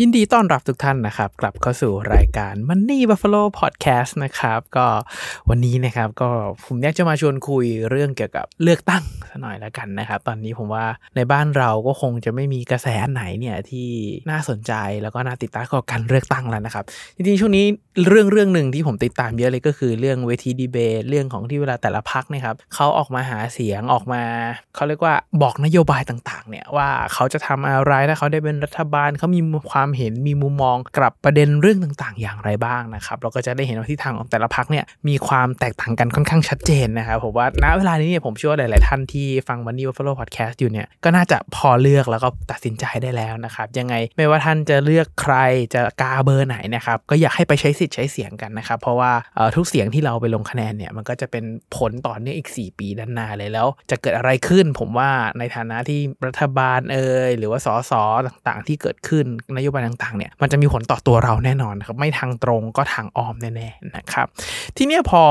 ยินดีต้อนรับทุกท่านนะครับ กลับเข้าสู่รายการ Money Buffalo Podcast นะครับ ก็วันนี้นะครับก็ผมอยากจะมาชวนคุยเรื่องเกี่ยวกับเลือกตั้งสักหน่อยแล้วกันนะครับ ตอนนี้ผมว่าในบ้านเราก็คงจะไม่มีกระแสไหนเนี่ยที่น่าสนใจแล้วก็น่าติดตามกับการเลือกตั้งแล้วนะครับจริงๆช่วงนี้เรื่องเรื่องหนึ่งที่ผมติดตามเยอะเลยก็คือเรื่องเวทีดีเบตเรื่องของที่เวลาแต่ละพักนะครับเขาออกมาหาเสียงออกมาเขาเรียกว่าบอกนโยบายต่างๆเนี่ยว่าเขาจะทำอะไรถ้าเขาได้เป็นรัฐบาลเขามีความเห็นมีมุมมองกับประเด็นเรื่องต่างๆ อย่างไรบ้างนะครับเราก็จะได้เห็นว่าทิศทางของแต่ละพักเนี่ยมีความแตกต่างกันค่อนข้างชัดเจนนะครับผมว่าณเวลานี้เนี่ยผมเชื่อว่าหลาย ๆ ท่านที่ฟัง Money Buffalo Podcast อยู่เนี่ยก็น่าจะพอเลือกแล้วก็ตัดสินใจได้แล้วนะครับยังไงไม่ว่าท่านจะเลือกใครจะกาเบอร์ไหนนะครับก็อยากให้ไปใช้สิทธิ์ใช้เสียงกันนะครับเพราะว่าทุกเสียงที่เราไปลงคะแนนเนี่ยมันก็จะเป็นผลต่อเนื่องอีก 4 ปีด้านหน้าเลยแล้ว จะเกิดอะไรขึ้น ผมว่าในฐานะที่รัฐบาลเอ่ยหรือว่าสสต่าง ๆ ที่เกิดขึ้นนโยไปต่างๆเนี่ยมันจะมีผลต่อตัวเราแน่นอนครับไม่ทางตรงก็ทางอ้อมแน่ๆนะครับทีเนี้ยพอ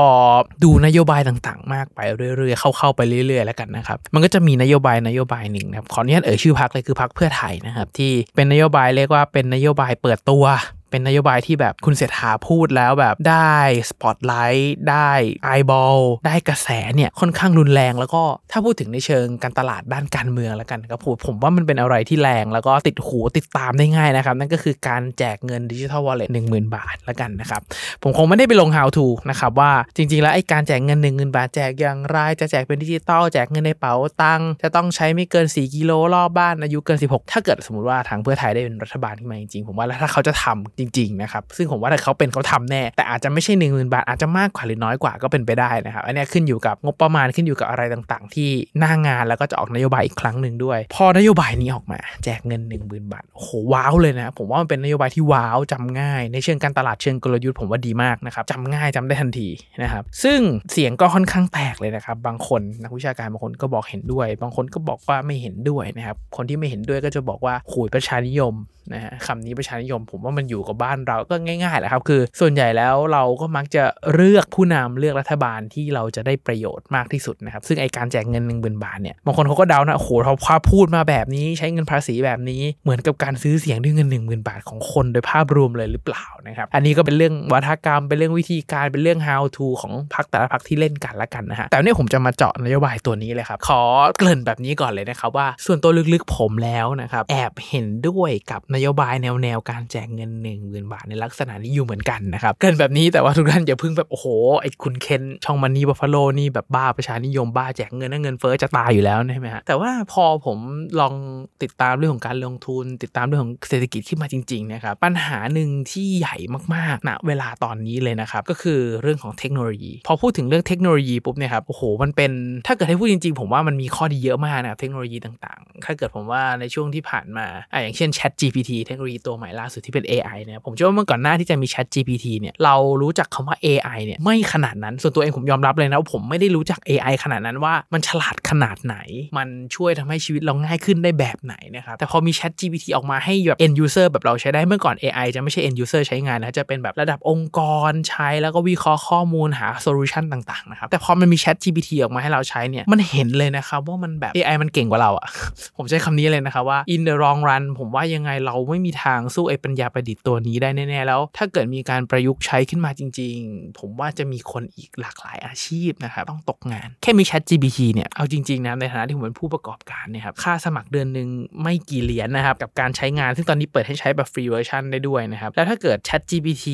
ดูนโยบายต่างๆ มากไปเรื่อยๆเข้าๆไปเรื่อยๆแล้วกันนะครับมันก็จะมีนโยบายนโยบายหนึ่งนะครับขออนุญาตเอ่ยชื่อพักเลยคือพักเพื่อไทยนะครับที่เป็นนโยบายเรียกว่าเป็นนโยบายเปิดตัว เป็นนโยบายที่แบบคุณเศรษฐาพูดแล้วแบบได้สปอตไลท์ได้ eyeball ได้กระแสเนี่ยค่อนข้างรุนแรง แล้วก็ถ้าพูดถึงในเชิงการตลาดด้านการเมืองแล้วกันครับผมผมว่ามันเป็นอะไรที่แรงแล้วก็ติดหูติดตามได้ง่ายนะครับ นั่นก็คือการแจกเงิน digital wallet หนึ่งหมื่นบาทแล้วกันนะครับ ผมคงไม่ได้ไปลง how to นะครับว่าจริง ๆ แล้วไอ้การแจกเงิน1 0,000บาทแจกอย่างไรจะแจกเป็นดิจิตอลแจกเงินในเป๋าตังค์จะต้องใช้ไม่เกิน 4 กิโลรอบบ้านอายุเกิน 16 ถ้าเกิดสมมติว่าทางเพื่อไทยได้เป็นรัฐบาลขึ้นมาจริงๆผมว่าแล้วถ้าเขาจะทำจริงๆนะครับซึ่งผมว่าถ้าเขาเป็นเขาทำแน่ แต่อาจจะไม่ใช่1 0,000 บาท อาจจะมากกว่าหรือน้อยกว่าก็เป็นไปได้นะครับอันนี้ขึ้นอยู่กับงบประมาณขึ้นอยู่กับอะไรต่างๆ ที่หน้างานแล้วก็จะออกนโยบายอีกครั้งหนึ่งด้วย พอนโยบายนี้ออกมา แจกเงิน 1 0,000 บาทโหว้าวเลยนะผมว่ามันเป็นนโยบายที่ว้าวจำง่าย ในเชิงการตลาดเชิงกลยุทธ์ผมว่าดีมากนะครับจำง่ายจำได้ทันทีนะครับซึ่งเสียงก็ค่อนข้างแตกเลยนะครับบางคนนักวิชาการบางคนก็บอกเห็นด้วย บางคนก็บอกว่าไม่เห็นด้วยนะครับคนที่ไม่เห็นด้วยก็จะบอกว่าขูยประชานิยมนะฮะคำนี้ประชานิยม ผมว่ามันอยู่กับบ้านเราก็ง่ายๆแหละครับ คือ ส่วนใหญ่แล้วเราก็มักจะเลือกผู้นำเลือกรัฐบาลที่เราจะได้ประโยชน์มากที่สุดนะครับ ซึ่งไอการแจกเงินหนึ่งหมื่นบาทเนี่ยบางคนเขาก็เดานะโอ้โหเขาพาพูดมาแบบนี้ใช้เงินภาษีแบบนี้เหมือนกับการซื้อเสียงด้วยเงิน 1 0,000 บาทของคนโดยภาพรวมเลยหรือเปล่านะครับอันนี้ก็เป็นเรื่องวัฒกรรมเป็นเรื่องวิธีการเป็นเรื่อง how to ของพรรคแต่ละพรรคที่เล่นกันละกันนะฮะแต่เนี่ยผมจะมาเจาะนโยบายตัวนี้เลยครับขอเกริ่นแบบนี้ก่อนเลยนะครับว่าส่วนตัวลึกๆผมแล้วนะครับแอบเห็นด้วยกับนโยบายแนวแนวการแจกเงิน1 0,000 บาทในลักษณะนี้อยู่เหมือนกันนะครับเกินแบบนี้แต่ว่าทุกท่านอย่าเพิ่งแบบโอ้โหไอ้คุณเคนช่องมันนี่บัฟฟาโลนี่แบบบ้าประชานิยมบ้าแจกเงินนั่นเงินเฟ้อจะตายอยู่แล้วใช่ไหมฮะแต่ว่าพอผมลองติดตามเรื่องของการลงทุน ติดตามเรื่องของเศรษฐกิจขึ้นมาจริงๆนะครับปัญหาหนึ่งที่ใหญ่มากๆณเวลาตอนนี้เลยนะครับก็คือเรื่องของเทคโนโลยี พอพูดถึงเรื่องเทคโนโลยีปุ๊บเนี่ยครับโอ้โหมันเป็นถ้าเกิดให้พูดจริงๆ ผมว่ามันมีข้อดีเยอะมากนะครับเทคโนโลยีต่างๆ ถ้าเกิดผมว่าในช่วงที่ผ่านมาอะอย่างเช่น Chat GPT เทคโนโลยีตัวใหม่ล่าสุดที่เป็น AI เนี่ยผมเชื่อว่าเมื่อก่อนหน้าที่จะมี Chat GPT เนี่ยเรารู้จักคำว่า AI เนี่ยไม่ขนาดนั้น ส่วนตัวเองผมยอมรับเลยนะว่าผมไม่ได้รู้จัก AI ขนาดนั้นว่ามันฉลาดขนาดไหน มันช่วยทำให้ชีวิตเราง่ายขึ้นได้แบบไหนนะครับแต่พอมี Chat GPT ออกมาให้แบบ end user แบบเราใช้ได้เมื่อก่อน AI จะไม่ใช่ end user ใช้งานนะจะเป็นแบบระดับองค์กรใช้แล้วก็วิเคราะห์ข้อมูลหาโซลูชันต่างๆนะครับแต่พอมันมี Chat GPT ออกมาให้เราใช้เนี่ยมันเห็นเลยนะครับว่ามันแบบ AI มันเก่งกว่าเราอะผมใช้คำนี้เลยนะครับว่า in the long run ผมว่ายังไงเราไม่มีทางสู้ไอ้ปัญญาประดิษฐ์ตัวนี้ได้แน่ๆแล้ว ถ้าเกิดมีการประยุกต์ใช้ขึ้นมาจริง ๆ ผมว่าจะมีคนอีกหลากหลายอาชีพนะครับต้องตกงาน แค่มี Chat GPT เนี่ยเอาจริงๆนะในฐานะที่ผมเป็นผู้ประกอบการเนี่ยครับค่าสมัครเดือนหนึ่งไม่กี่เหรียญนะครับกับการใช้งาน ซึ่งตอนนี้เปิดให้ใช้แบบ free version ได้ด้วยนะครับแล้วถ้าเกิด Chat GPT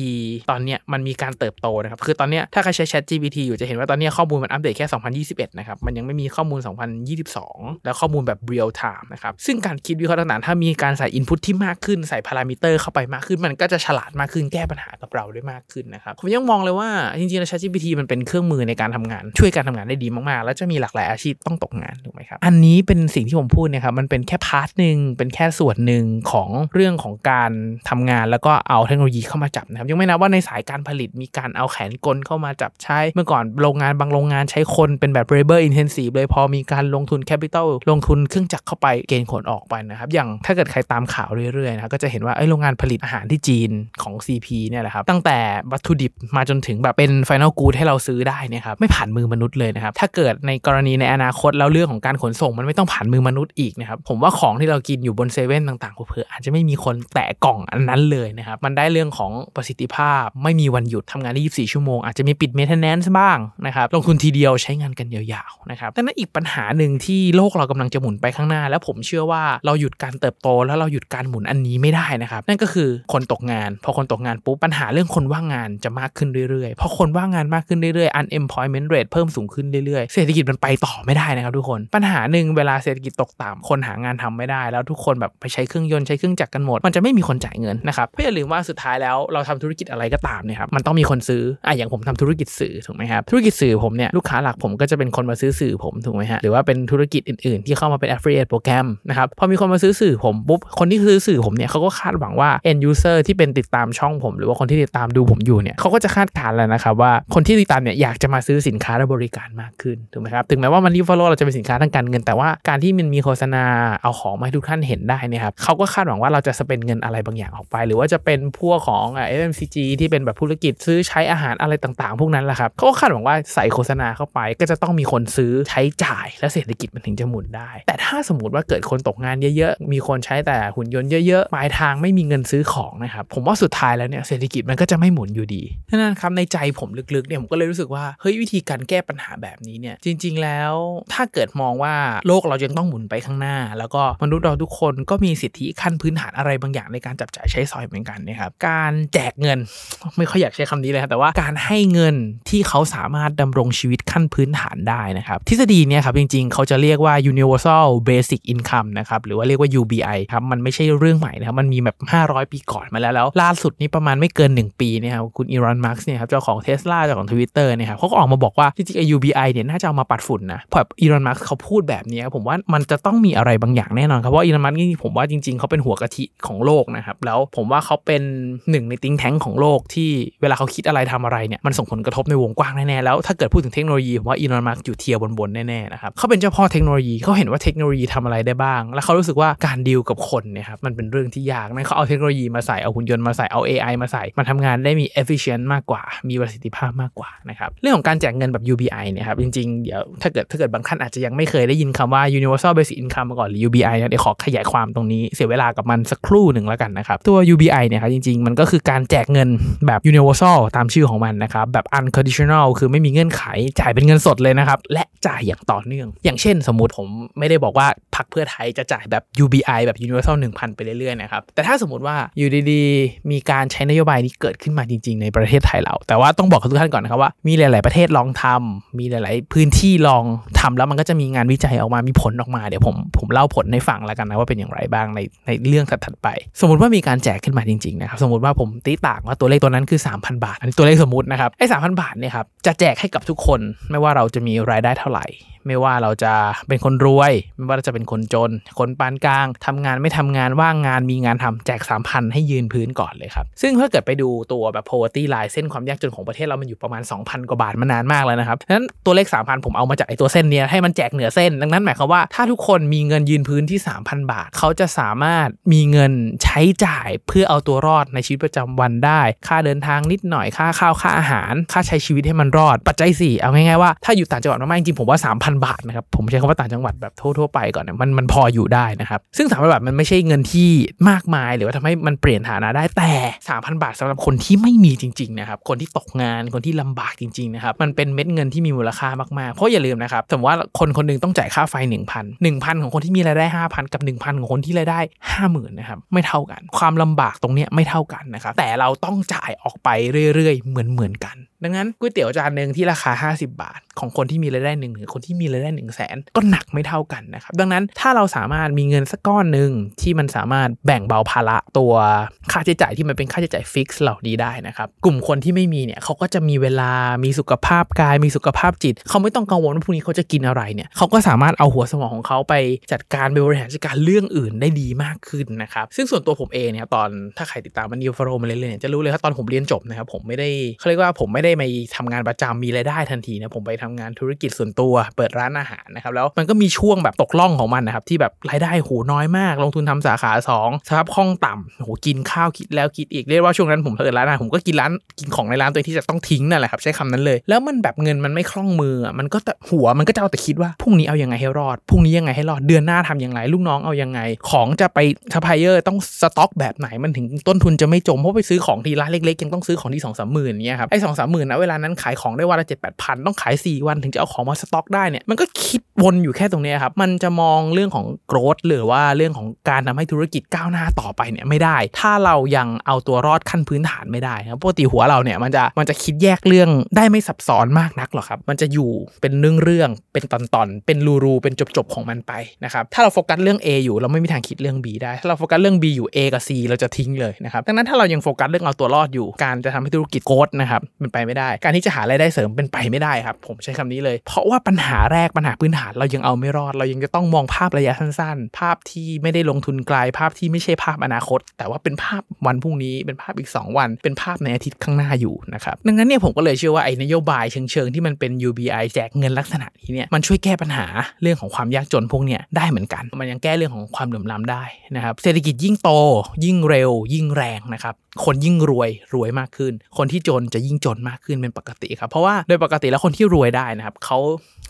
ตอนเนี้ยมันมีการเติบโตนะครับคือตอนเนี้ยถ้าใครใช้ Chat GPT อยู่จะเห็นว่าตอนเนี้ยข้อมูลมันอัปเดตแค่ 2021 นะครับ มันยังไม่มีข้อมูล 2022 แล้วข้อมูลแบบ real time นะครับ ซึ่งการคิดวิเคราะห์ต่างๆ ถ้ามีการใส่ input ที่มากขึ้น ใส่พารามิเตอร์เข้าไปมากขึ้น มันก็จะฉลาดมากขึ้นแก้ปัญหากับเราได้มากขึ้นนะครับผมยังมองเลยว่าจริงๆแล้ว ChatGPT มันเป็นเครื่องมือในการทำงาน ช่วยการทำงานได้ดีมากๆ แล้วจะมีหลากหลายอาชีพต้องตกงานถูกไหมครับอันนี้เป็นสิ่งที่ผมพูดเนี่ยครับมันเป็นแค่ part หนึ่งเป็นแค่ส่วนหนึ่งของเรื่องของการทำงาน แล้วก็เอาเทคโนโลยีเข้ามาจับนะครับยังไม่นับว่าในสายการผลิตมีการเอาแขนกลเข้ามาจับใช้ เมื่อก่อนโรงงานบางโรงงานใช้คนเป็นแบบ labor intensive เลยพอมีการลงทุน capital ลงทุนเครื่องจักรเข้าไปเกณฑ์คนออกไปนะครับอย่างถ้าเกิดใครตามข่าวเรื่อยเรื่อยๆนะก็จะเห็นว่าไอ้โรงงานผลิตอาหารที่จีนของ CP เนี่ยแหละครับ ตั้งแต่วัตถุดิบมาจนถึงแบบเป็น final good ให้เราซื้อได้เนี่ยครับไม่ผ่านมือมนุษย์เลยนะครับถ้าเกิดในกรณีในอนาคตแล้วเรื่องของการขนส่งมันไม่ต้องผ่านมือมนุษย์อีกนะครับผมว่าของที่เรากินอยู่บนเซเว่นต่างๆเผื่ออาจจะไม่มีคนแตะกล่องอันนั้นเลยนะครับมันได้เรื่องของประสิทธิภาพไม่มีวันหยุดทำงานได้ 24 ชั่วโมง อาจจะมีปิด maintenance บ้างนะครับลงทุนทีเดียวใช้งานกันยาวๆนะครับแต่นั้นอีกปัญหาหนึ่งที่โลกเรากำลังจะหมุนไปข้างหน้า แล้วผมเชื่อว่าเราหยุดการเติบโตแล้วเราหยุดการหมุนอันนี้ไม่ได้นะครับนั่นก็คือคนตกงาน พอคนตกงานปุ๊บปัญหาเรื่องคนว่างงานจะมากขึ้นเรื่อยๆพอคนว่างงานมากขึ้นเรื่อยๆ unemployment rate เพิ่มสูงขึ้นเรื่อยๆ เศรษฐกิจมันไปต่อไม่ได้นะครับทุกคน ปัญหาหนึ่งเวลาเศรษฐกิจตกต่ำคนหางานทำไม่ได้ แล้วทุกคนแบบไปใช้เครื่องยนต์ใช้เครื่องจักรกันหมด มันจะไม่มีคนจ่ายเงินนะครับเพราะอย่าลืมว่าสุดท้ายแล้วเราทำธุรกิจอะไรก็ตามเนี่ยครับมันต้องมีคนซื้ออะอย่างผมทำธุรกิจสื่อถูกไหมครับธุรกิจสื่อผมเนี่ยลูกค้าหลักผมก็จะเป็นคนมาซื้อสื่อผมถูกไหมฮะหรือว่าเป็นธุรกิจอื่นๆ ที่เข้ามาเป็น affiliate โปรแกรมนะครับพอมีคนมาซื้อสื่อผมปุ๊บคนที่ซื้อสื่อผมเนี่ยเขาก็คาดหวังว่า end user ที่เป็นติดตามช่องผม หรือว่าคนที่ติดตามดูผมอยู่เนี่ยเขาก็จะคาดการณ์แล้วนะครับว่าคนที่ติดตามเนี่ยอยากจะมาซื้อสินค้าและบริการมากขึ้นถูกไหมครับถึงแม้ว่ามัน follow เราจะเป็นสินค้าทางการเงินแต่ว่าการที่มันมีโฆษณาเอาของมาให้ทุกท่านเห็นได้นี่ครับเขาก็คาดหวังว่าเราจะสเปนเงินอะไรบางอย่างออกไป หรือว่าจะเป็นพวกของ FMCG ที่เป็นแบบธุรกิจซื้อใช้อาหารอะไรต่างๆ พวกนั้นแหละครับเขาก็คาดหวังว่าใส่โฆษณาเข้าไป ก็จะต้องมีคนซื้อใช้จ่ายและเศรษฐกิจมันถึงจะหมุนได้ แต่ถ้าสมมติว่าเกิดคนตกงานเยอะๆมีคนใช้แต่หุ่นยนต์เยอะๆปลายทางไม่มีเงินซื้อของนะครับผมว่าสุดท้ายแล้วเนี่ยเศรษฐกิจมันก็จะไม่หมุนอยู่ดีนั้นครับในใจผมลึกๆเนี่ยผมก็เลยรู้สึกว่าเฮ้ยวิธีการแก้ปัญหาแบบนี้เนี่ยจริง ๆ แล้วถ้าเกิดมองว่าโลกเรายังต้องหมุนไปข้างหน้า แล้วก็มนุษย์เราทุกคนก็มีสิทธิขั้นพื้นฐานอะไรบางอย่างในการจับจ่ายใช้สอยเหมือนกันนะครับการแจกเงินไม่ค่อยอยากใช้คำนี้เลยครับแต่ว่าการให้เงินที่เขาสามารถดำรงชีวิตขั้นพื้นฐานได้นะครับทฤษฎีเนี้ยครับจริง ๆ เขาจะเรียกว่า universal basic income นะครับหรือว่าเรียกว่า UBI ครับมันไม่ใช่เรื่องใหม่นะครับมันมีแบบ 500 ปีก่อนมาแล้วแล้วล่าสุดนี้ประมาณไม่เกิน 1 ปีเนี่ยครับคุณอีลอนมัสก์เนี่ยครับเจ้าของเทสลาเจ้าของ Twitter เนี่ยครับเขาก็ออกมาบอกว่าจริงๆ UBI เนี่ยน่าจะเอามาปัดฝุ่นนะพออีลอนมัสก์เขาพูดแบบนี้ผมว่ามันจะต้องมีอะไรบางอย่างแน่นอนครับเพราะอีลอนมัสก์นี่ผมว่าจริงๆเขาเป็นหัวกะทิของโลกนะครับแล้วผมว่าเขาเป็นหนึ่งใน think tank ของโลกที่เวลาเขาคิดอะไรทำอะไรเนี่ยมันส่งผลกระทบในวงกว้างแน่ๆแล้วถ้าเกิดพูดถึงเทคโนโลยีผมว่าอีลอนมัสก์อยู่เทียร์บนๆแน่ๆนะครับเขาเป็นเจ้าพ่อเทคโนโลยีเขาเห็นว่าเทคโนโลยีทำอะไรได้บ้าง แล้วเขารู้สึกว่าการดีลกับคนเนี่ยครับมันเป็นเรื่องที่ยากนั่นเขาเอาเทคโนโลยีมาใส่เอาหุ่นยนต์มาใส่เอา AI มาใส่มันทำงานได้มี efficient มากกว่า มีประสิทธิภาพมากกว่านะครับเรื่องของการแจกเงินแบบ UBI เนี่ยครับจริงๆเดี๋ยวถ้าเกิดถ้าเกิดบางท่านอาจจะยังไม่เคยได้ยินคำว่า universal basic income มาก่อนหรือ UBI เนี่ยเดี๋ยวขอขยายความตรงนี้เสียเวลากับมันสักครู่หนึ่งแล้วกันนะครับตัว UBI เนี่ยครับจริงๆ มันก็คือการแจกเงินแบบ universal ตามชื่อของมันนะครับแบบ unconditional คือไม่มีเงื่อนไขจ่ายเป็นเงินสดเลยนะครับและจ่ายอย่างต่อเนื่อง อย่างเช่น สมมติผมไม่ได้บอกว่าพรรคเพื่อไทยจะจ่ายแบบ UBI แบบ universal 1000 ไปเรื่อยๆนะครับแต่ถ้าสมมติว่าอยู่ดีๆมีการใช้นโยบายนี้เกิดขึ้นมาจริง ๆ ในประเทศไทยเรา แต่ว่าต้องบอกทุกท่านก่อนนะครับว่ามีหลาย ๆประเทศลองทำมีหลาย ๆ พื้นที่ลองทำแล้วมันก็จะมีงานวิจัยออกมามีผลออกมาเดี๋ยวผมผมเล่าผลให้ฟังแล้วกันนะว่าเป็นอย่างไรบ้างในในเรื่องถัดๆไป สมมติว่ามีการแจกขึ้นมาจริง ๆ นะครับ สมมติว่าผมตีต่างว่าตัวเลขตัวนั้นคือ 3,000 บาทอันนี้ตัวเลขสมมตินะครับไอ้สามพันบาทเนี่ยครับจะแจกให้กับทุกคนไม่ว่าเราจะมีรายได้เท่าไหร่ไม่ว่าเราจะเป็นคนรวย ไม่ว่าเราจะเป็นคนจน คนปานกลางทำงานไม่ทำงานว่างงานมีงานทำแจก 3,000 ให้ยืนพื้นก่อนเลยครับ ซึ่งถ้าเกิดไปดูตัวแบบ poverty line เส้นความยากจนของประเทศเรามันอยู่ประมาณ 2,000 กว่าบาทมานานมากแล้วนะครับนั้นตัวเลข 3,000 ผมเอามาจากไอ้ตัวเส้นเนี้ยให้มันแจกเหนือเส้น ดังนั้นหมายความว่าถ้าทุกคนมีเงินยืนพื้นที่ 3,000 บาท เขาจะสามารถมีเงินใช้จ่ายเพื่อเอาตัวรอดในชีวิตประจำวันได้ ค่าเดินทางนิดหน่อย ค่าข้าว ค่าอาหาร ค่าใช้ชีวิตให้มันรอด ปัจจัย 4 เอาง่ายๆว่าถ้าอยู่ต่างจังหวัดมากๆจริงผมว่า 3,000 บาทนะครับ ผมใช้คำว่าต่างจังหวัดแบบทั่วๆไปก่อนเนี่ยมันมันพออยู่ได้นะครับ ซึ่ง3,000บาทมันไม่ใช่เงินที่มากมาย หรือว่าทำให้มันเปลี่ยนฐานะได้แต่ 3,000 บาทสำหรับคนที่ไม่มีจริงๆนะครับคนที่ตกงานคนที่ลำบากจริงๆนะครับมันเป็นเม็ดเงินที่มีมูลค่ามากๆ เพราะอย่าลืมนะครับสมมติว่าคนคนหนึงต้องจ่ายค่าไฟ 1,000 1,000 ของคนที่มีรายได้ 5,000 กับ 1,000 ของคนที่รายได้ 50,000นะครับไม่เท่ากัน ความลำบากตรงเนี้ยไม่เท่ากันนะครับแต่เราต้องจ่ายออกไปเรื่อยๆ เหมือนๆกัน ดังนั้นก๋วยเตี๋ยวจานหนึ่งที่ราคา 50 บาท ของคนที่มีรายได้หนึ่งหรือคนที่มีรายได้1 0 0 0 0แสนก็หนักไม่เท่ากันนะครับดังนั้นถ้าเราสามารถมีเงินสักก้อนหนึ่งที่มันสามารถแบ่งเบาภาระตัวค่าใช้จ่ายที่มันเป็นค่าใช้จ่ายฟิกซ์เหล่านี้ได้นะครับกลุ่มคนที่ไม่มีเนี่ยเขาก็จะมีเวลามีสุขภาพกาย มีสุขภาพจิต เขาไม่ต้องกังวลว่าพรุ่งนี้เขาจะกินอะไรเนี่ยเขาก็สามารถเอาหัวสมองของเขาไปจัดการไปบริหารจัดการเรื่องอื่นได้ดีมากขึ้นนะครับซึ่งส่วนตัวผมเองเนี่ยตอนถ้าใครติดตามมันนิวฟโรมาเรื่อยๆเนี่ยจะรู้เลยว่าตอนผมเรียนจบนะครับผมไม่ได้เขาเรียกว่าผมไม่ได้มาทำงานประจำมีรายได้ทันทีนะผมไปทำงานธุรกิจส่วนตัวเปิดร้านอาหารนะครับแล้วมันก็มีช่วงแบบตกล่องของมันนะครับที่แบบรายได้โหน้อยมาก ลงทุนทำสาขา2สภาพคล่องต่ำโหกินข้าวคิดแล้วคิดอีกเรียกว่าช่วงนั้นผมเปิดร้านอาหารผมก็กินร้านกินของในร้านตัวที่จะต้องทิ้งนั่นแหละครับใช้คำนั้นเลย แล้วมันแบบเงินมันไม่คล่องมือมันก็หัวมันก็จะเอาแต่คิดว่าพรุ่งนี้เอายังไงให้รอดพรุ่งนี้ยังไงให้รอดเดือนหน้าทำยังไงลูกน้องเอายังไง ของจะไปซัพพลายเออร์ต้องสต็อกแบบไหนมันถึงต้นทุนจะไม่จมเพราะไปซื้อของทีร้านเล็กๆยังต้องซื้อของที่สองสามหมื่นเนี่ยครับไอ้สองสามหมื่นนะเวลานั้นขายของได้วันละเจ็ดแปดพันต้องขายสี่วันถึงจะเอาของมาสต็อกได้เนี่ยมันก็คิดวนอยู่แค่ตรงนี้ครับมันจะมองเรื่องของ growth หรือว่าเรื่องของการทำให้ธุรกิจก้าวหน้าต่อไปเนี่ยไม่ได้ ถ้าเรายังเอาตัวรอดขั้นพื้นฐานไม่ได้ครับปกติหัวเราเนี่ยมันจะมันจะคิดแยกเรื่องได้ไม่ซับซ้อนมากนักหรอกครับ มันจะอยู่เป็นเรื่องเรื่องเป็นตอนๆเป็นรูๆเป็นจบๆของมันไปนะครับถ้าเราโฟกัสเรื่อง A อยู่เราไม่มีทางคิดเรื่อง B ได้ ถ้าเราโฟกัสเรื่อง B อยู่ A กับ C เราจะทิ้งเลยนะครับดังนั้นถ้าเรายังโฟกัสเรื่องเอาตัวรอดอยู่การจะทำให้ธุรกิจโกดนะครับเป็นไปไม่ได้ การที่จะหารายได้เสริมเป็นไปไม่ได้ครับ ผมใช้คำนี้เลย เพราะว่าปัญหาแรกปัญหาพื้นฐานเรายังเอาไม่รอด เรายังจะต้องมองภาพระยะสั้นๆ ภาพที่ไม่ได้ลงทุนไกลภาพที่ไม่ใช่ภาพอนาคต แต่ว่าเป็นภาพวันพรุ่งนี้เป็นภาพอีก 2 วัน เป็นภาพในอาทิตย์ข้างหน้าอยู่นะครับดังนั้นเนี่ยผมก็เลยเชื่อว่าไอ้นโยบายเชิงๆที่มันเป็น UBI แจกเงินลักษณะนี้เนี่ยมันช่วยแก้ปัญหาเรื่องของความยากจนพวกเนี้ยได้เหมือนกัน มันยังแก้เรื่องของความเหลื่อมล้ำได้นะครับเศรษฐกิจยิ่งโต ยิ่งเร็ว ยิ่งแรงนะครับคนยิ่งรวยรวยมากขึ้น คนที่จนจะยิ่งจนมากขึ้นเป็นปกติครับ เพราะว่าโดยปกติแล้วคนที่รวยได้นะครับเขา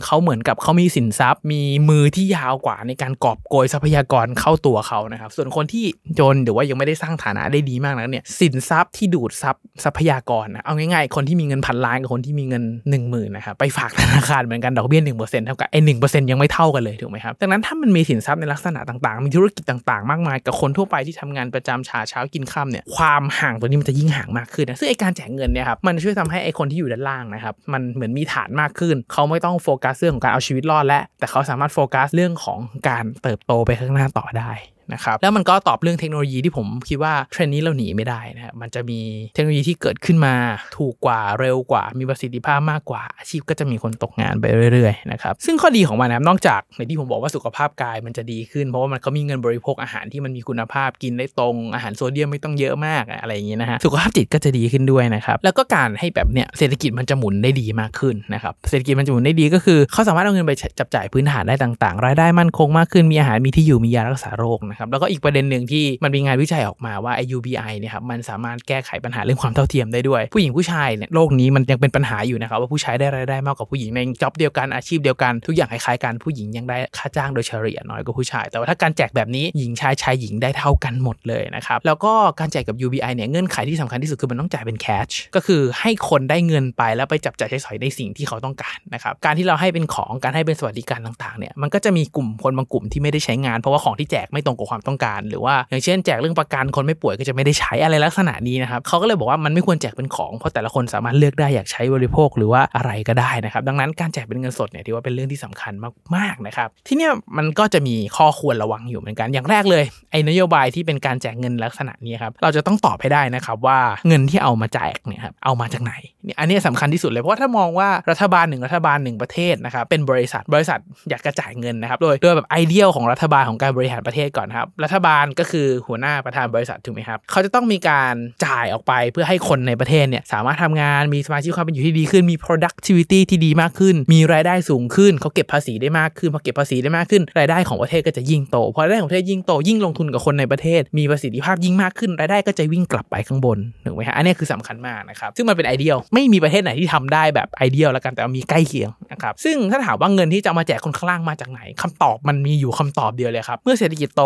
เขาเหมือนกับเขามีสินทรัพย์ มีมือที่ยาวกว่าในการกอบโกยทรัพยากรเข้าตัวเขานะครับ ส่วนคนที่จนหรือว่ายังไม่ได้สร้างฐานะได้ดีมากนักเนี่ยสินทรัพย์ที่ดูดทรัพย์ทรัพยากรนะเอาง่ายๆ คนที่มีเงินพันล้านกับคนที่มีเงิน1 0,000นะครับไปฝากธนาคารเหมือนกันดอกเบี้ยหนึ่งเปอร์เซ็นต์เท่ากับไอ้หนึ่งเปอร์เซ็นต์ยังไม่เท่ากันเลยถูกไหมครับดังนั้นถ้ามันมีสินทรัพย์ในลักษณะต่างๆ มีธุรกิจต่างๆ มากมายกับคนทั่วไปที่ทำงานประจำชาเช้ากินค่ำเนี่ยความห่างตัวนี้มันจะยิ่งห่างมากขึ้นนะซึ่งไอการแจกเงินเนี่ยครับมันช่วยทำใให้ไอคนที่อยู่ด้านล่างนะครับ มันเหมือนมีฐานมากขึ้น เขาไม่ต้องโฟกัสเรื่องของการเอาชีวิตรอดแล้วแต่เขาสามารถโฟกัสเรื่องของการเติบโตไปข้างหน้าต่อได้ นะครับแล้วมันก็ตอบเรื่องเทคโนโลยีที่ผมคิดว่าเทรนด์นี้เราหนีไม่ได้นะครับมันจะมีเทคโนโลยีที่เกิดขึ้นมาถูกกว่าเร็วกว่า มีประสิทธิภาพมากกว่า อาชีพก็จะมีคนตกงานไปเรื่อยๆนะครับซึ่งข้อดีของมันนะครับนอกจากในที่ผมบอกว่าสุขภาพกายมันจะดีขึ้น เพราะว่ามันก็มีเงินบริโภคอาหารที่มันมีคุณภาพกินได้ตรงอาหารโซเดียมไม่ต้องเยอะมากอะไรอย่างเงี้ยนะฮะสุขภาพจิตก็จะดีขึ้นด้วยนะครับแล้วก็การให้แบบเนี้ยเศรษฐกิจมันจะหมุนได้ดีมากขึ้นนะครับเศรษฐกิจมันจะหมุนได้ดีก็คือเขาสามารถเอาเงินไปจับจ่ายพื้นฐานได้ต่าง ๆ รายได้มั่นคงมากขึ้นมีอาหารมีที่อยู่มียารักษาโรคนะครับแล้วก็อีกประเด็นหนึ่งที่มันมีงานวิจัยออกมาว่าไอ UBI เนี่ยครับมันสามารถแก้ไขปัญหาเรื่องความเท่าเทียมได้ด้วย ผู้หญิงผู้ชายเนี่ยโลกนี้มันยังเป็นปัญหาอยู่นะครับว่าผู้ชายได้รายได้มากกว่าผู้หญิงในจ็อบเดียวกันอาชีพเดียวกันทุกอย่างคล้ายๆกันผู้หญิงยังได้ค่าจ้างโดยเฉลี่ยน้อยกว่าผู้ชาย แต่ว่าถ้าการแจกแบบนี้หญิงชายชายหญิงได้เท่ากันหมดเลยนะครับแล้วก็การแจกกับ UBI เนี่ยเงื่อนไขที่สำคัญที่สุดคือมันต้องจ่ายเป็นแคชก็คือให้คนได้เงินไปแล้วไปจับจ่ายใช้สอยในสิ่งที่เขาต้องการนะครับการที่เราให้เป็นของการให้เป็นสวัสดิการต่างๆเนี่ยมันก็จะมีกลุ่มคนบางกลุ่มที่ไม่ได้ใช้งานเพราะว่าของที่แจกไม่ตรงกบความต้องการ หรือว่าอย่างเช่นแจกเรื่องประกันคนไม่ป่วยก็จะไม่ได้ใช้อะไรลักษณะนี้นะครับเขาก็เลยบอกว่ามันไม่ควรแจกเป็นของ เพราะแต่ละคนสามารถเลือกได้อยากใช้บริโภคหรือว่าอะไรก็ได้นะครับ ดังนั้นการแจกเป็นเงินสดเนี่ยถือว่าเป็นเรื่องที่สำคัญมากๆนะครับ ที่เนี้ยมันก็จะมีข้อควรระวังอยู่เหมือนกันอย่างแรกเลยไอ้นโยบายที่เป็นการแจกเงินลักษณะนี้ครับเราจะต้องตอบให้ได้นะครับว่าเงินที่เอามาแจกเนี่ยครับเอามาจากไหนเนี่ยอันนี้สำคัญที่สุดเลยเพราะถ้ามองว่ารัฐบาลหนึ่งรัฐบาลหนึ่งประเทศนะครับเป็นบริษัทบริษัทอยากกระจายเงินนะครับโดยโดยแบบไอเดียของรัฐบาลของการบริหารประเทศก่อนครับ รัฐบาลก็คือหัวหน้าประธานบริษัทถูกไหมครับ เขาจะต้องมีการจ่ายออกไปเพื่อให้คนในประเทศเนี่ยสามารถทำงานมีสมาชิกความเป็นอยู่ที่ดีขึ้นมี productivity ที่ดีมากขึ้น มีรายได้สูงขึ้น เขาเก็บภาษีได้มากขึ้นพอเก็บภาษีได้มากขึ้น รายได้ของประเทศก็จะยิ่งโตพอรายได้ของประเทศยิ่งโตยิ่งลงทุนกับคนในประเทศ มีประสิทธิภาพยิ่งมากขึ้นรายได้ก็จะวิ่งกลับไปข้างบนถูกไหมฮะอันนี้คือสำคัญมากนะครับซึ่งมันเป็นไอเดียลไม่มีประเทศไหนที่ทำได้แบบไอเดียลแล้วกันแต่มีใกล้เคียงนะครับซึ่งถ้าถามว่าเงินที่จะมาแจกคนข้างล่างมาจากไหนคำตอบมันมีอยู่คำตอบเดียวเลยครับเมื่อเศรษฐกิจโต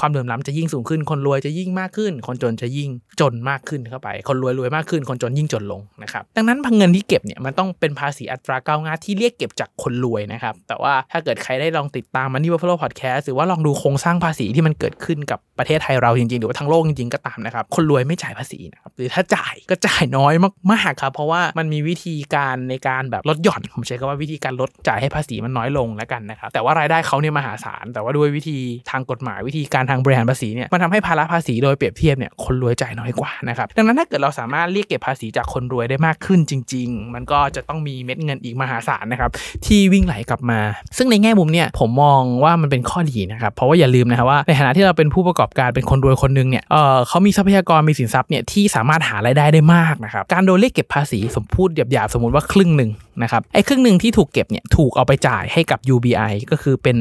ความเหลื่อมล้ำจะยิ่งสูงขึ้น คนรวยจะยิ่งมากขึ้น คนจนจะยิ่งจนมากขึ้นเข้าไป คนรวยรวยมากขึ้น คนจนยิ่งจนลงนะครับ ดังนั้นเงินที่เก็บเนี่ยมันต้องเป็นภาษีอัตราก้าวหน้าที่เรียกเก็บจากคนรวยนะครับ แต่ว่าถ้าเกิดใครได้ลองติดตาม Money Buffalo Podcast หรือว่าลองดูโครงสร้างภาษีที่มันเกิดขึ้นกับประเทศไทยเราจริงๆ หรือว่าทั้งโลกจริงๆก็ตามนะครับ คนรวยไม่จ่ายภาษีนะครับหรือถ้าจ่ายก็จ่ายน้อยมากๆครับ เพราะว่ามันมีวิธีการในการแบบลดหย่อนผมใช้คำว่าวิธีการลดจ่ายให้ภาษีมันน้อยลงแล้วกันนะครับแต่ว่ารายได้เขาเนี่ยมหาศาลแต่ว่าด้วยวิธีทางกฎหมายวิธีการทางบริหารภาษีเนี่ยมันทำให้ภาระภาษีโดยเปรียบเทียบเนี่ยคนรวยจ่ายน้อยกว่านะครับดังนั้นถ้าเกิดเราสามารถเรียกเก็บภาษีจากคนรวยได้มากขึ้นจริง ๆ มันก็จะต้องมีเม็ดเงินอีกมหาศาลนะครับที่วิ่งไหลกลับมา ซึ่งในแง่มุมเนี่ยผมมองว่ามันเป็นข้อดีนะครับเพราะว่าอย่าลืมนะครับว่าในฐานะที่เราเป็นผู้ประกอบการเป็นคนรวยคนหนึงเนี่ยเออเขามีทรัพยากรมีสินทรัพย์เนี่ยที่สามารถหารายได้ได้มากนะครับการโดนเรียกเก็บภาษีสมพูดหยาบๆสมมติว่าครึ่งหนึ่งนะครับไอ้ครึ่งหนึ่งที่ถูกเก็บเนี่ยถูกเอาไปจ่ายให้กับ UBI ก็คือเป็น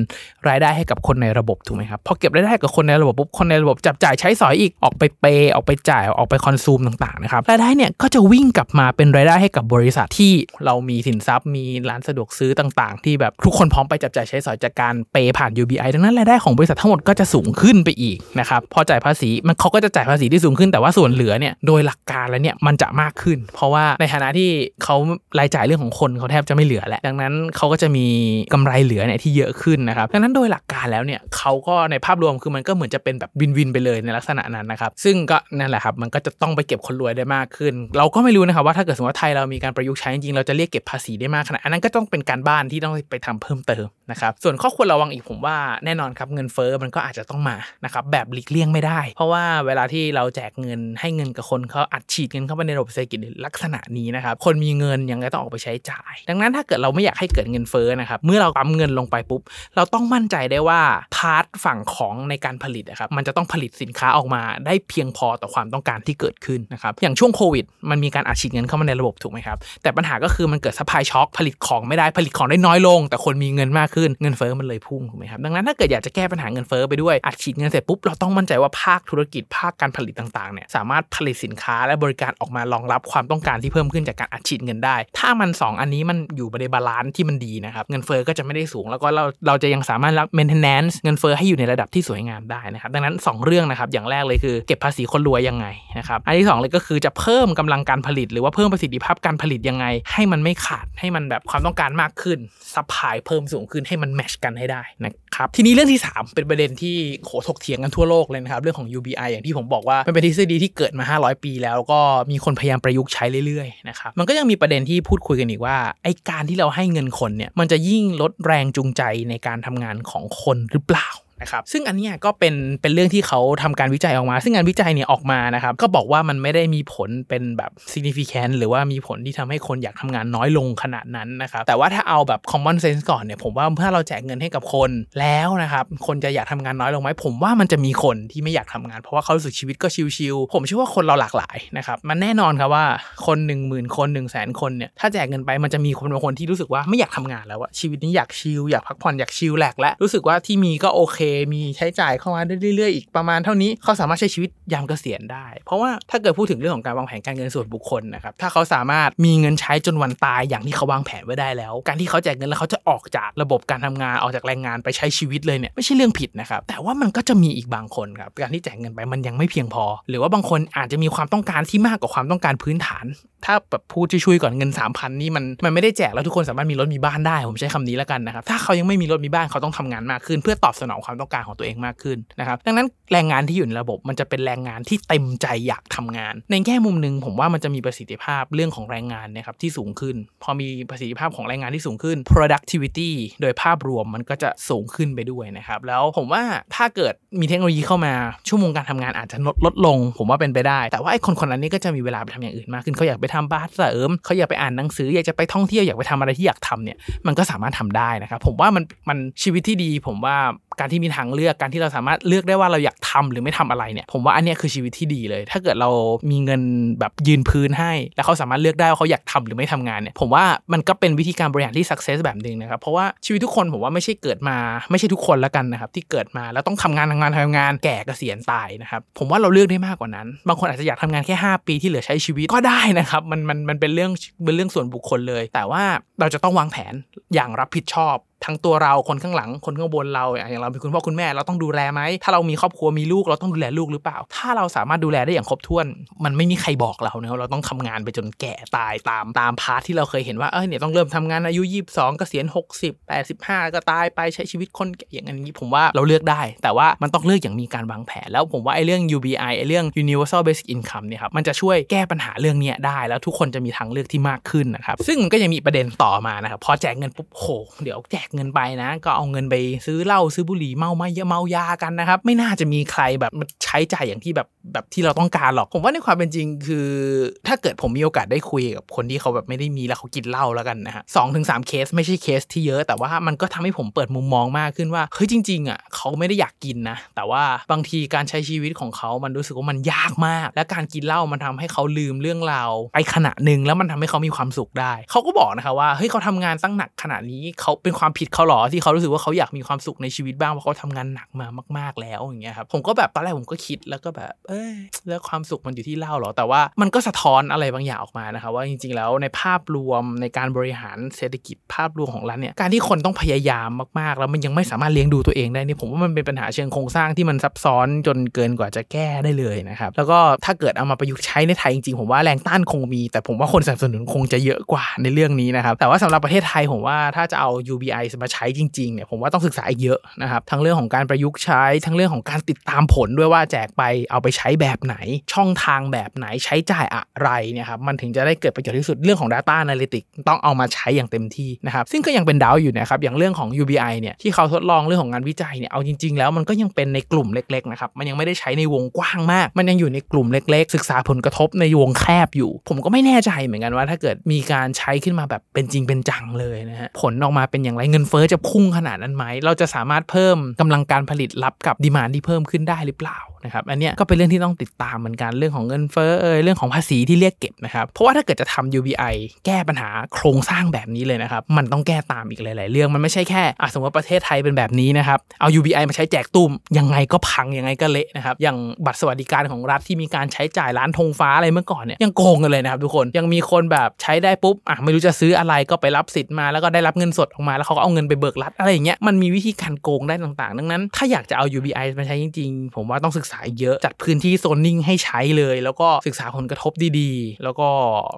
รายได้ให้กับคนในระบบถูกไหมครับพอเก็บรายได้กับคนในระบบปุ๊บคนในระบบจับจ่ายใช้สอยอีกออกไปเปย์ออกไปจ่ายออกไปคอนซูมต่างๆนะครับรายได้เนี่ยก็จะวิ่งกลับมาเป็นรายได้ให้กับบริษัทที่เรามีสินทรัพย์ มีร้านสะดวกซื้อต่างๆ ที่แบบทุกคนพร้อมไปจับจ่ายใช้สอยจากการเปย์ผ่าน UBI ดังนั้นรายได้ของบริษัททั้งหมดก็จะสูงขึ้นไปอีกนะครับพอจ่ายภาษีมันเขาก็จะจ่ายภาษีที่สูงขึ้นแต่ว่าส่วนเหลือเนี่ยโดยหลักการแล้วเนี่ยมันจะมากขึ้น เพราะว่าในฐานะที่เขารายจ่ายเรื่องของคนเขาแทบจะไม่เหลือแล้วดังนั้นเขาก็จะมีกำไรเหลือเนี่ยที่เยอะขึ้นนะครับดังนั้นโดยหลักการแล้วเนี่ยเขาก็ในภาพรวมคือมันก็เหมือนจะเป็นแบบวินวินไปเลยในลักษณะนั้นนะครับซึ่งก็นั่นแหละครับมันก็จะต้องไปเก็บคนรวยได้มากขึ้น เราก็ไม่รู้นะครับว่าถ้าเกิดสมมติว่าไทยเรามีการประยุกต์ใช้จริงๆเราจะเรียกเก็บภาษีได้มากขนาดอันนั้นก็ต้องเป็นการบ้านที่ต้องไปทำเพิ่มเติม นะครับส่วนข้อควรระวังอีกผมว่าแน่นอนครับเงินเฟ้อมันก็อาจจะต้องมานะครับแบบหลีกเลี่ยงไม่ได้ เพราะว่าเวลาที่เราแจกเงินให้เงินกับคนเขาอัดฉีดเงินเข้าไปในระบบเศรษฐกิจลักษณะนี้นะครับคนมีเงินยังไงต้องออกไปใช้จ่าย ดังนั้นถ้าเกิดเราไม่อยากให้เกิดเงินเฟ้อนะครับเมื่อเราปั๊มเงินลงไปปุ๊บ เราต้องมั่นใจได้ว่า part ฝั่งของในการผลิตนะครับมันจะต้องผลิตสินค้าออกมาได้เพียงพอต่อความต้องการที่เกิดขึ้นนะครับอย่างช่วงโควิด มันมีการอัดฉีดเงินเข้ามาในระบบถูกไหมครับแต่ปัญหาก็คือมันเกิด supply shock ผลิตของไม่ได้ผลิตของได้น้อยลง แต่คนมีเงินมากขึ้นเงินเฟ้อมันเลยพุ่งถูกไหมครับดังนั้นถ้าเกิดอยากจะแก้ปัญหาเงินเฟ้อไปด้วยอัดฉีดเงินเสร็จปุ๊บเราต้องมั่นใจว่าภาคธุรกิจภาคการผลิตต่างๆเนี่ยสามารถผลิตสินค้าและบริการออกมารองรับความต้องการที่เพิ่มขึ้นจากการอัดฉีดเงินได้ ถ้ามัน 2 อันนี้มันอยู่ใน balance ที่มันดีนะครับเงินเฟ้อก็จะไม่ได้สูง แล้วก็เราเราจะยังสามารถรับ maintenance เงินเฟ้อให้อยู่ในระดับที่สวยงามได้นะครับดังนั้น 2 เรื่องนะครับอย่างแรกเลยคือเก็บภาษีคนรวยยังไงนะครับอันที่ 2 เลยก็คือจะเพิ่มกำลังการผลิต หรือว่าเพิ่มประสิทธิภาพการผลิตยังไง ให้มันไม่ขาดให้มันแบบความต้องการมากขึ้น supply เพิ่มสูงขึ้นให้มัน match กันให้ได้นะครับทีนี้เรื่องที่ 3 เป็นประเด็นที่โคถกเถียงกันทั่วโลกเลยนะครับเรื่องของ UBI อย่างที่ผมบอกว่ามันเป็นทฤษฎีที่เกิดมา 500 ปี แล้วก็มีคนพยายามประยุกต์ใช้เรื่อยๆนะครับมันก็ยังมีประเด็นที่พูดคุยกันอีกว่าไอ้การที่เราให้เงินคนเนี่ยมันจะยิ่งลดแรงจูงใจในการทำงานของคนหรือเปล่า นะครับซึ่งอันนี้ก็เป็นเป็นเรื่องที่เขาทำการวิจัยออกมา ซึ่งงานวิจัยเนี่ยออกมานะครับก็บอกว่ามันไม่ได้มีผลเป็นแบบ significant หรือว่ามีผลที่ทำให้คนอยากทำงานน้อยลงขนาดนั้นนะครับแต่ว่าถ้าเอาแบบ common sense ก่อนเนี่ยผมว่าถ้าเราแจกเงินให้กับคนแล้วนะครับคนจะอยากทำงานน้อยลงไหมผมว่ามันจะมีคนที่ไม่อยากทำงาน เพราะว่าเขารู้สึกชีวิตก็ชิลๆผมเชื่อว่าคนเราหลากหลายนะครับมันแน่นอนครับว่าคน1 0,000 คน 1 0 0 0 0แสนคนเนี่ยถ้าแจกเงินไปมันจะมีคนบางคนที่รู้สึกว่าไม่อยากทำงานแล้วอะชีวิตนี้อยากชิลอยากพักผ่อนอยากชิลแหลกและรู้สึกว่าที่มีก็โอเคมีใช้จ่ายเข้ามาเรื่อยๆอีกประมาณเท่านี้เขาสามารถใช้ชีวิตยามเกษียณได้ เพราะว่าถ้าเกิดพูดถึงเรื่องของการวางแผนการเงินส่วนบุคคลนะครับถ้าเขาสามารถมีเงินใช้จนวันตายอย่างที่เขาวางแผนไว้ได้แล้ว การที่เขาแจกเงินแล้วเขาจะออกจากระบบการทำงานออกจากแรงงานไปใช้ชีวิตเลยเนี่ยไม่ใช่เรื่องผิดนะครับแต่ว่ามันก็จะมีอีกบางคนครับการที่แจกเงินไปมันยังไม่เพียงพอ หรือว่าบางคนอาจจะมีความต้องการที่มากกว่าความต้องการพื้นฐานถ้าแบบพูดช่วยๆก่อนเงิน 3,000นี่มันมันไม่ได้แจกแล้วทุกคนสามารถมีรถมีบ้านได้ ผมใช้คำนี้แล้วกันนะครับถ้าเขายังไม่มีรถมีบ้านเขาต้องทำงานมากขึ้น เพื่อตอบสนองความต้องการของตัวเองมากขึ้นนะครับดังนั้นแรงงานที่อยู่ในระบบมันจะเป็นแรงงานที่เต็มใจอยากทำงาน ในแง่มุมหนึ่งผมว่ามันจะมีประสิทธิภาพเรื่องของแรงงานนะครับที่สูงขึ้น พอมีประสิทธิภาพของแรงงานที่สูงขึ้น productivity โดยภาพรวมมันก็จะสูงขึ้นไปด้วยนะครับแล้วผมว่าถ้าเกิดมีเทคโนโลยีเข้ามาชั่วโมงการทำงานอาจจะลดลดลง ผมว่าเป็นไปได้ แต่ว่าไอ้คนคนนั้นนี่ก็จะมีเวลาไปทำอย่างอื่นมากขึ้นเขาอยากไปทำบ้านเสริมเขาอยากไปอ่านหนังสืออยากจะไปท่องเที่ยวอยากไปทำอะไรที่อยากทำเนี่ยมันก็สามารถทำได้นะครับผมว่ามันมันชีวิตที่ดี ผมว่าการที่มีทางเลือกการที่เราสามารถเลือกได้ว่าเราอยากทำหรือไม่ทำอะไรเนี่ยผมว่าอันนี้คือชีวิตที่ดีเลย ถ้าเกิดเรามีเงินแบบยืนพื้นให้ แล้วเขาสามารถเลือกได้ว่าเขาอยากทำหรือไม่ทำงานเนี่ยผมว่ามันก็เป็นวิธีการบริหารที่สักเซสแบบหนึ่งนะครับเพราะว่าชีวิตทุกคนผมว่าไม่ใช่เกิดมาไม่ใช่ทุกคนแล้วกันนะครับที่เกิดมาแล้วต้องทำงานทำงานทำงานแก่เกษียณตายนะครับผมว่าเราเลือกได้มากกว่านั้น บางคนอาจจะอยากทำงานแค่ 5 ปีที่เหลือใช้ชีวิตก็ได้นะครับมันมันมันเป็นเรื่องเป็นเรื่องส่วนบุคคลเลย แต่ว่าเราจะต้องวางแผนอย่างรับผิดชอบ ทั้งตัวเราคนข้างหลังคนข้างบนเราอย่างเราเป็นคุณพ่อคุณแม่เราต้องดูแลไหมถ้าเรามีครอบครัวมีลูกเราต้องดูแลลูกหรือเปล่า ถ้าเราสามารถดูแลได้อย่างครบถ้วน มันไม่มีใครบอกเราเนะเราต้องทำงานไปจนแก่ตายตามตามพาร์ทที่เราเคยเห็นว่าเออเนี่ยต้องเริ่มทำงานอายุ 22เกษียณ60 85 ก็ตายไปใช้ชีวิตคนแก่อย่างนี้ผมว่าเราเลือกได้ แต่ว่ามันต้องเลือกอย่างมีการวางแผน แล้วผมว่าไอ้เรื่อง UBI ไอ้เรื่อง Universal Basic Income เนี่ยครับมันจะช่วยแก้ปัญหาเรื่องเนี้ยได้ แล้วทุกคนจะมีทางเลือกที่มากขึ้นนะครับซึ่งก็ยังมีประเด็นต่อมานะครับพอแจกเงินปุ๊บโหเดี๋ยวแจกเงินไปนะ ก็เอาเงินไปซื้อเหล้าซื้อบุหรี่เมาไม่เยอะเมายากันนะครับ ไม่น่าจะมีใครแบบมาใช้จ่ายอย่างที่แบบแบบที่เราต้องการหรอก ผมว่าในความเป็นจริงคือ ถ้าเกิดผมมีโอกาสได้คุยกับคนที่เขาแบบไม่ได้มีแล้วเขากินเหล้าแล้วกันนะฮะสองถึงสามเคสไม่ใช่เคสที่เยอะแต่ว่ามันก็ทำให้ผมเปิดมุมมองมากขึ้นว่าเฮ้ยจริงๆอะเขาไม่ได้อยากกินนะ แต่ว่าบางทีการใช้ชีวิตของเขามันรู้สึกว่ามันยากมาก และการกินเหล้ามันทำให้เขาลืมเรื่องราวไปขณะหนึ่งแล้วมันทำให้เขามีความสุขได้ เขาก็บอกนะคะว่าเฮ้ยเขาทำงานตั้งหนักขนาดนี้เขาเป็นความผิดเขาหรอที่เขารู้สึกว่าเขาอยากมีความสุขในชีวิตบ้างเพราะเขาทำงานหนักมามาก ๆแล้วอย่างเงี้ยครับผมก็แบบตอนแรกผมก็คิดแล้วก็แบบ เอ้ยแล้วความสุขมันอยู่ที่เหล้าหรอแต่ว่ามันก็สะท้อนอะไรบางอย่างออกมานะคะว่าจริง ๆ แล้วในภาพรวมในการบริหารเศรษฐกิจภาพรวมของรัฐเนี่ยการที่คนต้องพยายามมากๆ แล้วมันยังไม่สามารถเลี้ยงดูตัวเองได้นี่ผมว่ามันเป็นปัญหาเชิงโครงสร้างที่มันซับซ้อนจนเกินกว่าจะแก้ได้เลยนะครับแล้วก็ถ้าเกิดเอามาประยุกต์ใช้ในไทยจริงๆผมว่าแรงต้านคงมี แต่ผมว่าคนสนับสนุนคงจะเยอะกว่าในเรื่องนี้นะครับแต่ว่าสำหรับประเทศไทยผมว่าถ้าจะเอา UBI มาใช้จริงๆเนี่ยผมว่าต้องศึกษาอีกเยอะนะครับทั้งเรื่องของการประยุกต์ใช้ทั้งเรื่องของการติดตามผลด้วยว่าแจกไปเอาไปใช้แบบไหน ช่องทางแบบไหนใช้จ่ายอะไรเนี่ยครับมันถึงจะได้เกิดประโยชน์ที่สุดเรื่องของ Data Analytics ต้องเอามาใช้อย่างเต็มที่นะครับซึ่งก็ยังเป็นดาวอยู่นะครับอย่างเรื่องของ UBI เนี่ยที่เขาทดลองเรื่องของงานวิจัยเนี่ยเอาจริง ๆ แล้วมันก็ยังเป็นในกลุ่มเล็กๆนะครับมันยังไม่ได้ใช้ในวงกว้างมาก มันยังอยู่ในกลุ่มเล็ก ๆ ศึกษาผลกระทบในวงแคบอยู่ ผมก็ไม่แน่ใจเหมือนกันว่า ถ้าเกิดมีการใช้ขึ้นมาแบบเป็นจริงเป็นจังเลยนะฮะผลออกมาเป็นอย่างไรเงินเฟ้อจะพุ่งขนาดนั้นไหม เราจะสามารถเพิ่มกำลังการผลิตรับกับดีมานที่เพิ่มขึ้นได้หรือเปล่านะครับอันนี้ก็เป็นเรื่องที่ต้องติดตามเหมือนกันเรื่องของเงินเฟ้อเอยเรื่องของภาษีที่เรียกเก็บนะครับเพราะว่าถ้าเกิดจะทำ UBI แก้ปัญหาโครงสร้างแบบนี้เลยนะครับมันต้องแก้ตามอีกหลาย ๆ เรื่องมันไม่ใช่แค่อะสมมติประเทศไทยเป็นแบบนี้นะครับเอา UBI มาใช้แจกตุ้มยังไงก็พังยังไงก็เละนะครับอย่างบัตรสวัสดิการของรัฐที่มีการใช้จ่ายร้านธงฟ้าอะไรเมื่อก่อนเนี่ยยังโกงกันเลยนะครับทุกคนยังมีคนแบบใช้ได้ปุ๊บอะไม่รู้จะซื้ออะไรก็ไปรับสิทธิ์มาแล้วก็ได้รับเงินสดออกมาแล้วเขาก็เอาเงินไปเบิกรัฐอะไรอย่างเงี้ยมันมีวิธีการโกงได้ต่าง ๆ ดังนั้น ถ้าอยากจะเอา UBI มาใช้จริง ๆ ผมว่าต้องศึกษาเยอะ จัดพื้นที่โซนนิ่งให้ใช้เลย แล้วก็ศึกษาผลกระทบดีๆ แล้วก็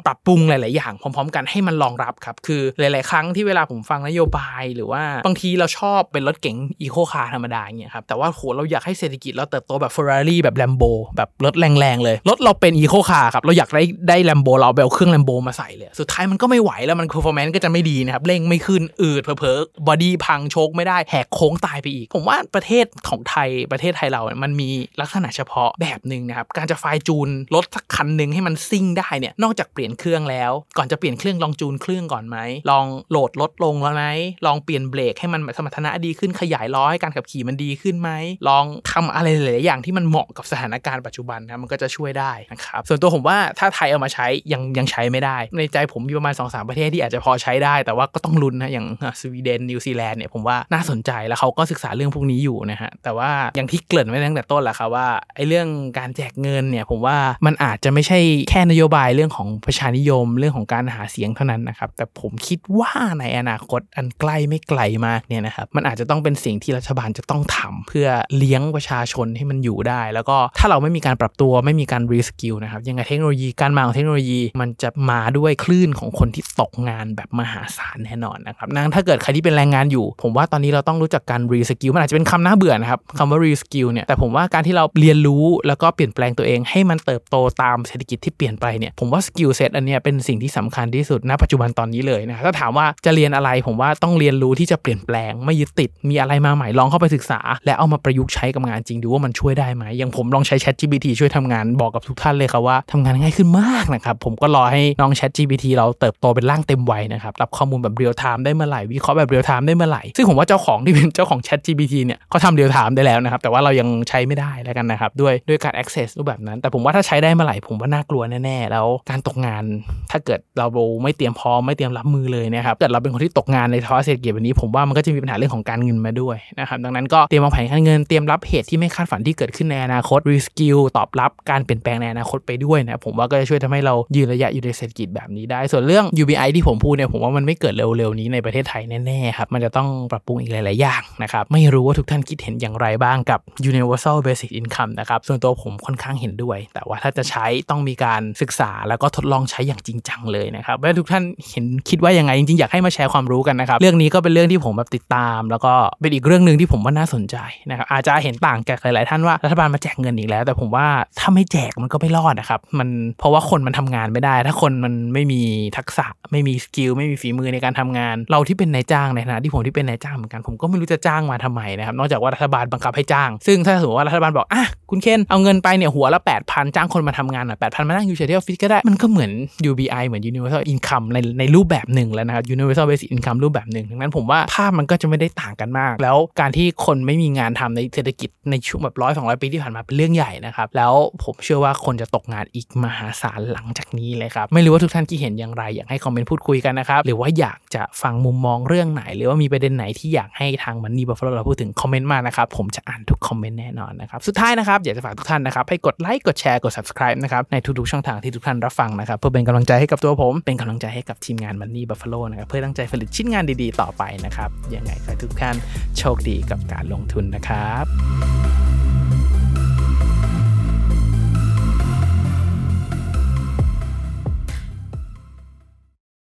ปรับปรุงหลาย ๆ อย่างพร้อม ๆ กันให้มันรองรับครับ คือหลาย ๆ ครั้งที่เวลาผมฟังนโยบาย หรือว่าบางทีเราชอบเป็นรถเก๋ง eco car ธรรมดาเงี้ยครับแต่ว่าโหเราอยากให้เศรษฐกิจเราเติบโตแบบ Ferrari แบบ Lambo แบบรถแรงๆเลยรถเราเป็น eco car ครับเราอยากได้ได้ Lambo เราเอาเครื่อง Lambo มาใส่เลยสุดท้ายมันก็ไม่ไหวแล้วมัน performance ก็จะไม่ดีนะครับเร่งไม่ขึ้นอืดเผลอๆ body พังโช้คไม่ได้แหกโค้งตายไปอีก ผมว่าประเทศของไทยประเทศไทยเรา มันมีลักษณะเฉพาะแบบหนึ่งนะครับ การจะ fine-tune รถสักคันหนึ่งให้มันซิ่งได้เนี่ย นอกจากเปลี่ยนเครื่องแล้ว ก่อนจะเปลี่ยนเครื่องลองจูนเครื่องก่อนไหม ลองโหลดรถลงแล้วไหม ลองเปลี่ยนเบรกให้มันสมรรถนะดีขึ้น ขยายล้อให้การขับขี่มันดีขึ้นไหม ลองทำอะไรหลายอย่างที่มันเหมาะกับสถานการณ์ปัจจุบันนะ มันก็จะช่วยได้นะครับ ส่วนตัวผมว่าถ้าไทยเอามาใช้ยังยังใช้ไม่ได้ ในใจผมมีประมาณ2อสประเทศที่อาจจะพอใช้ได้ แต่ว่าก็ต้องลุ้นนะอย่างสวีเดนนิวซีแลนด์เนี่ยผมว่าน่าสนใจแล้วเขาก็ศึกษาเรื่องพวกนี้อยู่นะฮะแต่ว่าอย่างที่เกริ่นไว้ตั้งแต่ต้นแหละครับว่าไอ้เรื่องการแจกเงินเนี่ยผมว่ามันอาจจะไม่ใช่แค่นโยบายเรื่องของประชานิยมเรื่องของการหาเสียงเท่านั้นนะครับ แต่ผมคิดว่าในอนาคตอันใกล้ไม่ไกลมากเนี่ยนะครับมันอาจจะต้องเป็นสิ่งที่รัฐบาลจะต้องทำเพื่อเลี้ยงประชาชนให้มันอยู่ได้ แล้วก็ถ้าเราไม่มีการปรับตัวไม่มีการ reskill นะครับยังไงเทคโนโลยีการมาของเทคโนโลยีมันจะมาด้วยคลื่นของคนที่ตกงานแบบมหาศาลแน่นอนนะครับนั่นถ้าเกิดใครที่เป็นแรงงานอยู่ ผมว่าตอนนี้เราต้องรู้จักการ reskill มันอาจจะเป็นคำน่าเบื่อนะครับคำว่า reskill เนี่ยแต่ผมว่าการที่เราเรียนรู้แล้วก็เปลี่ยนแปลงตัวเองให้มันเติบโตตามเศรษฐกิจที่เปลี่ยนไปเนี่ยผมว่า skill set อันเนี้ยเป็นสิ่งที่สำคัญที่สุดณปัจจุบันตอนนี้เลยนะถ้าถามว่าจะเรียนอะไรผมว่าต้องเรียนรู้ที่จะเปลี่ยนแปลงไม่ยึดติดมีอะไรมาใหม่ลองเข้าไปศึกษา และเอามาประยุกต์ใช้กับงานจริงดูว่ามันช่วยได้ไหมอย่างผมลองใช้ Chat GPT ช่วยทำงานบอกกับทุกท่านเลยครับว่าทำงานง่ายขึ้นมากนะครับผมก็รอให้น้อง Chat GPT เราเติบโตเป็นร่างเต็มวัยนะครับรับข้อมูลแบบเรียลไทม์ได้เมื่อไหร่วิเคราะห์แบบเรียลไทม์ได้เมื่อไหร่ซึ่งผมว่าเจ้าของที่เป็นเจ้าของ Chat GPT เนี่ยเขาทำเรียลไทม์ได้แล้วนะครับแต่ว่าเรายังใช้ไม่ได้แล้วกันนะครับ ด้วยด้วยการ access รูปแบบนั้น แต่ผมว่าถ้าใช้ได้เมื่อไหร่ผมว่าน่ากลัวแน่ๆ แล้วการตกงานถ้าเกิดเราไม่เตรียมพร้อมไม่เตรียมรับมือเลยนะครับเกิดเราเป็นคนที่ตกงานในภาวะเศรษฐกิจแบบนี้ ผมว่ามันก็จะมีปัญหาเรื่องของการเงินมาด้วยนะครับดังนั้นก็เตรียมวางแผนการเงินเตรียมรับเหตุที่ไม่คาดฝันที่เกิดขึ้นในอนาคตรีสกิลตอบรับการเปลี่ยนแปลงในอนาคตไปด้วยนะผมว่าก็จะช่วยทำให้เรายืนระยะอยู่ในเศรษฐกิจแบบนี้ได้ ส่วนเรื่อง UBI ที่ผมพูดเนี่ยผมว่ามันไม่เกิดเร็วๆนี้ในประเทศไทยแน่ๆครับมันจะต้องปรับปรุงอีกหลายๆอย่างนะครับไม่รู้ว่าทุกท่านคิดเห็นอย่างไรบ้างกับ Universal Basic income นะครับ ส่วนตัวผมค่อนข้างเห็นด้วย แต่ว่าถ้าจะใช้ต้องมีการศึกษาแล้วก็ทดลองใช้อย่างจริงจังเลยนะครับแล้วทุกท่านเห็นคิดว่ายังไงจริงๆอยากให้มาแชร์ความรู้กันนะครับ เรื่องนี้ก็เป็นเรื่องที่ผมแบบติดตาม แล้วก็เป็นอีกเรื่องหนึ่งที่ผมว่าน่าสนใจนะครับอาจจะเห็นต่างกับหลายๆท่านว่ารัฐบาลมาแจกเงินอีกแล้ว แต่ผมว่าถ้าไม่แจกมันก็ไม่รอดนะครับมันเพราะว่าคนมันทำงานไม่ได้ ถ้าคนมันไม่มีทักษะไม่มีสกิลไม่มีฝีมือในการทำงาน เราที่เป็นนายจ้างในฐานะที่ผมที่เป็นนายจ้างเหมือนกันผมก็ไม่รู้จะจ้างมาทำไมนะครับนอกจากว่ารัฐบาลบังคับให้จ้าง ซึ่งถ้าสมมติว่ารัฐบาลบอกอะคุณเคนเอาเงินไปเนี่ยหัวละ8 0 0 0จ้างคนมาทำงานหน่อยแปดพันมานั่งอยู่เฉยที่ออฟฟิศก็ได้มันก็เหมือน UBI เหมือน Universal Income ในในรูปแบบหนึ่งแล้วนะครับ Universal Basic Income รูปแบบหนึ่งดังนั้นผมว่าภาพมันก็จะไม่ได้ต่างกันมาก แล้วการที่คนไม่มีงานทำในเศรษฐกิจในช่วงแบบร้อยสองร้อยปีที่ผ่านมาเป็นเรื่องใหญ่นะครับแล้วผมเชื่อว่าคนจะตกงานอีกมหาศาลหลังจากนี้เลยครับไม่รู้ว่าทุกท่านคิดเห็นอย่างไรอยากให้คอมเมนต์พูดคุยกันนะครับหรือว่าอยากจะฟังมุมมองเรื่องไหน หรือว่ามีประเด็นไหนที่อยากให้ทางมันนี่บัฟฟลเราพูดถึงคอมเมนต์มานะครับผมจะอ่านทุกคอมเมนต์แน่นอนนะครับสุดท้ายนะครับ อยากจะฝากทุกท่านนะครับ ให้กดไลค์ กดแชร์ กด subscribe นะครับ ในทุกๆช่องทางที่ทุกท่านรับฟังนะครับ เพื่อเป็นกำลังใจให้กับตัวผม เป็นกำลังใจให้กับทีมงานมันนี่บัฟฟาโลนะครับ เพื่อตั้งใจผลิตชิ้นงานดีๆ ต่อไปนะครับ ยังไงขอให้ทุกท่านโชคดีกับการลงทุนนะครับ